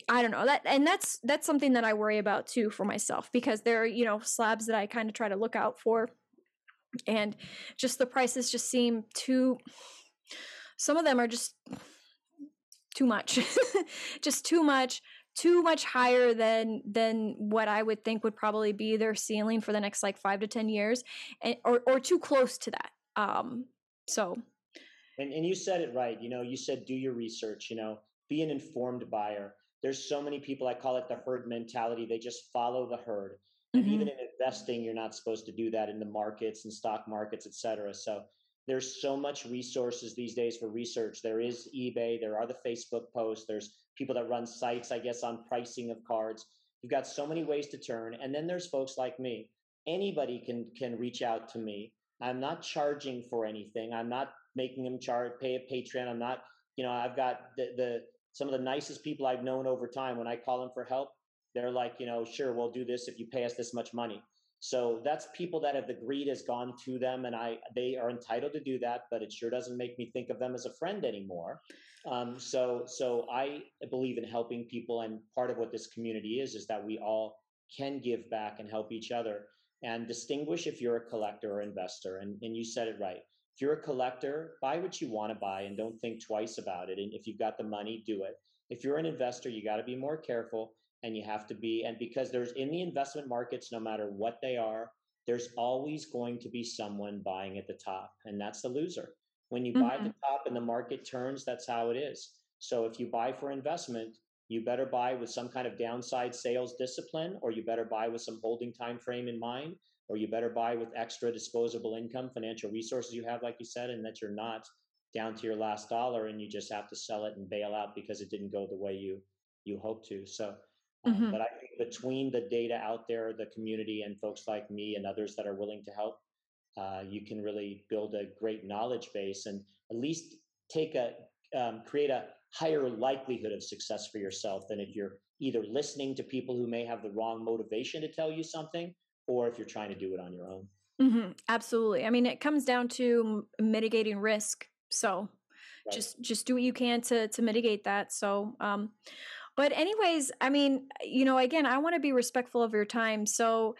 I don't know that, and that's that's something that I worry about too for myself because there are you know slabs that I kind of try to look out for, and just the prices just seem too. Some of them are just too much, just too much, too much higher than than what I would think would probably be their ceiling for the next like five to ten years, and or or too close to that. Um, so. And and you said it right. You know, you said do your research. You know be an informed buyer. There's so many people, I call it the herd mentality. They just follow the herd. And mm-hmm. even in investing, you're not supposed to do that in the markets and stock markets, et cetera. So there's so much resources these days for research. There is eBay, there are the Facebook posts, there's people that run sites, I guess, on pricing of cards. You've got so many ways to turn. And then there's folks like me. Anybody can can reach out to me. I'm not charging for anything. I'm not making them charge pay a Patreon. I'm not, you know, I've got the the some of the nicest people I've known over time, when I call them for help, they're like, you know, sure, we'll do this if you pay us this much money. So that's people that have the greed has gone to them, and I they are entitled to do that, but it sure doesn't make me think of them as a friend anymore. Um, so so I believe in helping people, and part of what this community is is that we all can give back and help each other and distinguish if you're a collector or investor. And and you said it right. If you're a collector, buy what you want to buy and don't think twice about it. And if you've got the money, do it. If you're an investor, you got to be more careful and you have to be, and because there's in the investment markets, no matter what they are, there's always going to be someone buying at the top, and that's the loser. When you mm-hmm. buy at the mm-hmm. top and the market turns, that's how it is. So if you buy for investment, you better buy with some kind of downside sales discipline, or you better buy with some holding time frame in mind, or you better buy with extra disposable income, financial resources you have, like you said, and that you're not down to your last dollar and you just have to sell it and bail out because it didn't go the way you you hope to. So, um, mm-hmm. but I think between the data out there, the community, and folks like me and others that are willing to help, uh, you can really build a great knowledge base and at least take a um, create a higher likelihood of success for yourself than if you're either listening to people who may have the wrong motivation to tell you something or if you're trying to do it on your own. Mm-hmm. Absolutely. I mean, it comes down to mitigating risk. So right. just just do what you can to to mitigate that. So um but anyways, I mean, you know, again, I want to be respectful of your time. So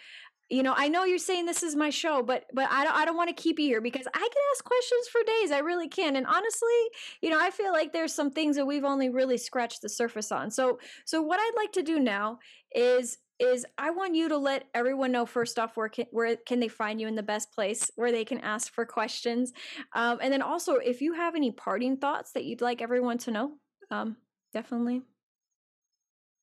you know, I know you're saying this is my show, but but I don't I don't want to keep you here because I can ask questions for days. I really can. And honestly, you know, I feel like there's some things that we've only really scratched the surface on. So so what I'd like to do now is is I want you to let everyone know first off where can, where can they find you in the best place where they can ask for questions, um, and then also if you have any parting thoughts that you'd like everyone to know, um, definitely,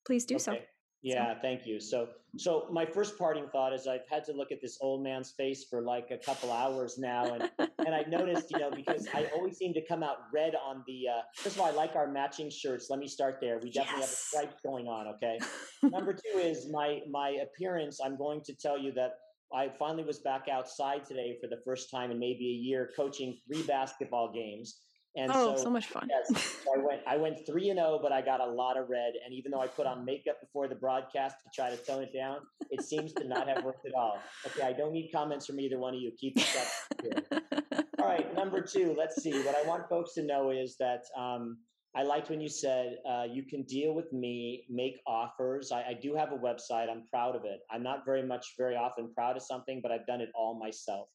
please do okay. so. Yeah, so. thank you. So, so my first parting thought is I've had to look at this old man's face for like a couple hours now, and and I noticed, you know, because I always seem to come out red on the. Uh, first of all, I like our matching shirts. Let me start there. We definitely yes. have a stripe going on. Okay. Number two is my my appearance. I'm going to tell you that I finally was back outside today for the first time in maybe a year, coaching three basketball games. And oh, so, so much fun. Yes, so I went I went three and zero, oh, but I got a lot of red. And even though I put on makeup before the broadcast to try to tone it down, it seems to not have worked at all. Okay, I don't need comments from either one of you. Keep this up. Here. All right, number two. Let's see. What I want folks to know is that um, I liked when you said uh, you can deal with me, make offers. I, I do have a website. I'm proud of it. I'm not very much, very often proud of something, but I've done it all myself.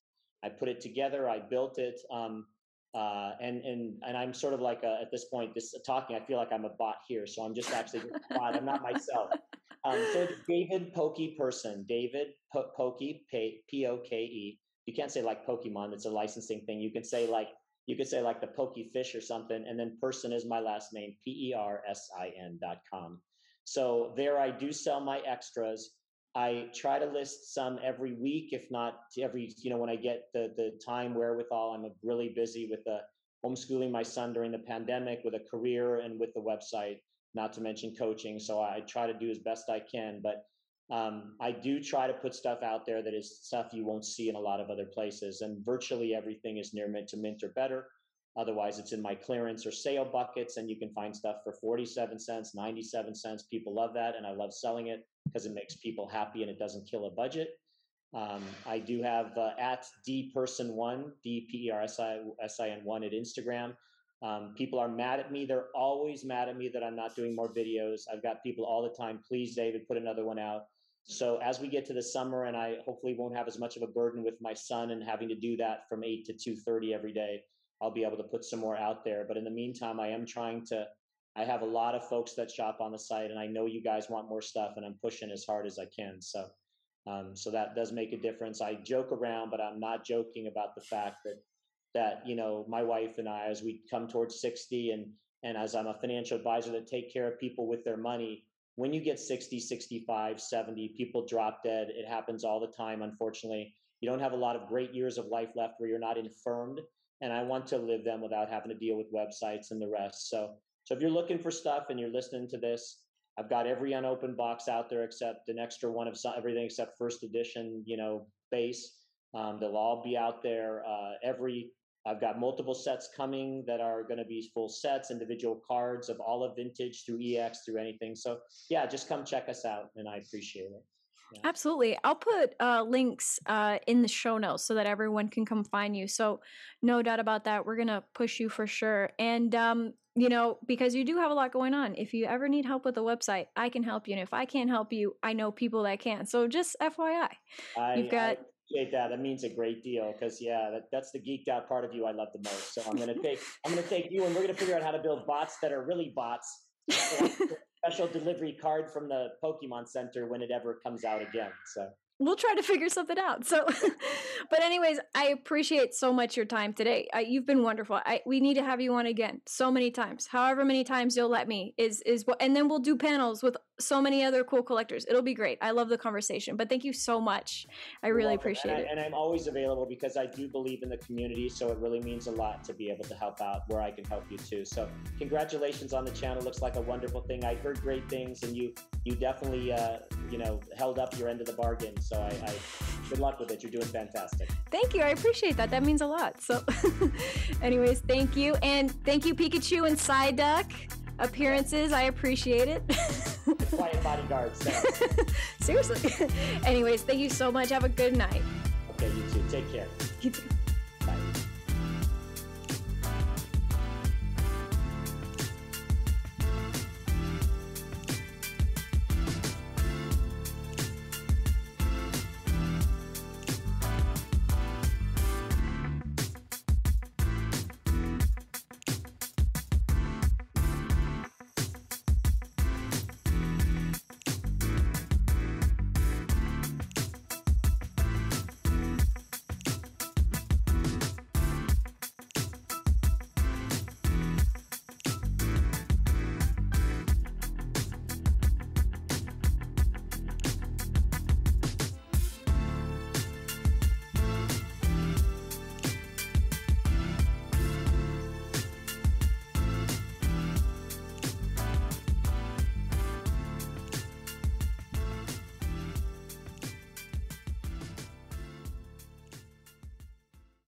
I put it together. I built it. Um, uh, and and and I'm sort of like a, at this point, this talking. I feel like I'm a bot here, so I'm just actually a bot. I'm not myself. Um, so it's David Pokey Persin, David po- Pokey P O K E. You can't say like Pokemon; it's a licensing thing. You can say like you could say like the Pokey Fish or something, and then Persin is my last name, P E R S I N dot com. So there, I do sell my extras. I try to list some every week, if not every, you know, when I get the the time wherewithal. I'm really busy with the homeschooling my son during the pandemic, with a career and with the website, not to mention coaching. So I try to do as best I can. But um, I do try to put stuff out there that is stuff you won't see in a lot of other places. And virtually everything is near mint to mint or better. Otherwise, it's in my clearance or sale buckets, and you can find stuff for 47 cents, 97 cents. People love that, and I love selling it because it makes people happy and it doesn't kill a budget. Um, I do have uh, at dpersin1, D P E R S I S I N 1 at Instagram. Um, people are mad at me. They're always mad at me that I'm not doing more videos. I've got people all the time. Please, David, put another one out. So as we get to the summer, and I hopefully won't have as much of a burden with my son and having to do that from eight to two thirty every day, I'll be able to put some more out there. But in the meantime, I am trying to. I have a lot of folks that shop on the site, and I know you guys want more stuff, and I'm pushing as hard as I can. So, um, so that does make a difference. I joke around, but I'm not joking about the fact that that you know my wife and I, as we come towards 60, and and as I'm a financial advisor that take care of people with their money, when you get 60, 65, 70, people drop dead. It happens all the time, unfortunately. You don't have a lot of great years of life left where you're not infirmed. And I want to live them without having to deal with websites and the rest. So, so if you're looking for stuff and you're listening to this, I've got every unopened box out there except an extra one of some, everything except first edition, you know, base. Um, they'll all be out there. Uh, every I've got multiple sets coming that are going to be full sets, individual cards of all of vintage through EX through anything. So yeah, just come check us out, and I appreciate it. Absolutely. I'll put uh, links uh, in the show notes so that everyone can come find you. So, no doubt about that. We're going to push you for sure. And, um, you know, because you do have a lot going on. If you ever need help with the website, I can help you. And if I can't help you, I know people that can. So, just FYI, I, you've got. I- appreciate that. That means a great deal because yeah, that, that's the geeked out part of you I love the most. So I'm gonna take I'm gonna take you and we're gonna figure out how to build bots that are really bots. special delivery card from the Pokemon Center when it ever comes out again. So we'll try to figure something out. So, but anyways, I appreciate so much your time today. I, you've been wonderful. I, we need to have you on again so many times. However many times you'll let me is is what, and then we'll do panels with so many other cool collectors. It'll be great. I love the conversation. But thank you so much. I You're really welcome. appreciate and it. And I'm always available because I do believe in the community. So it really means a lot to be able to help out where I can help you too. So congratulations on the channel. Looks like a wonderful thing. I heard great things, and you you definitely uh, you know held up your end of the bargain. So I, I good luck with it. You're doing fantastic. Thank you. I appreciate that. That means a lot. So, anyways, thank you, and thank you, Pikachu and Psyduck appearances. I appreciate it. quiet bodyguards. Seriously. Anyways, thank you so much. Have a good night. Okay, you too. Take care. You too.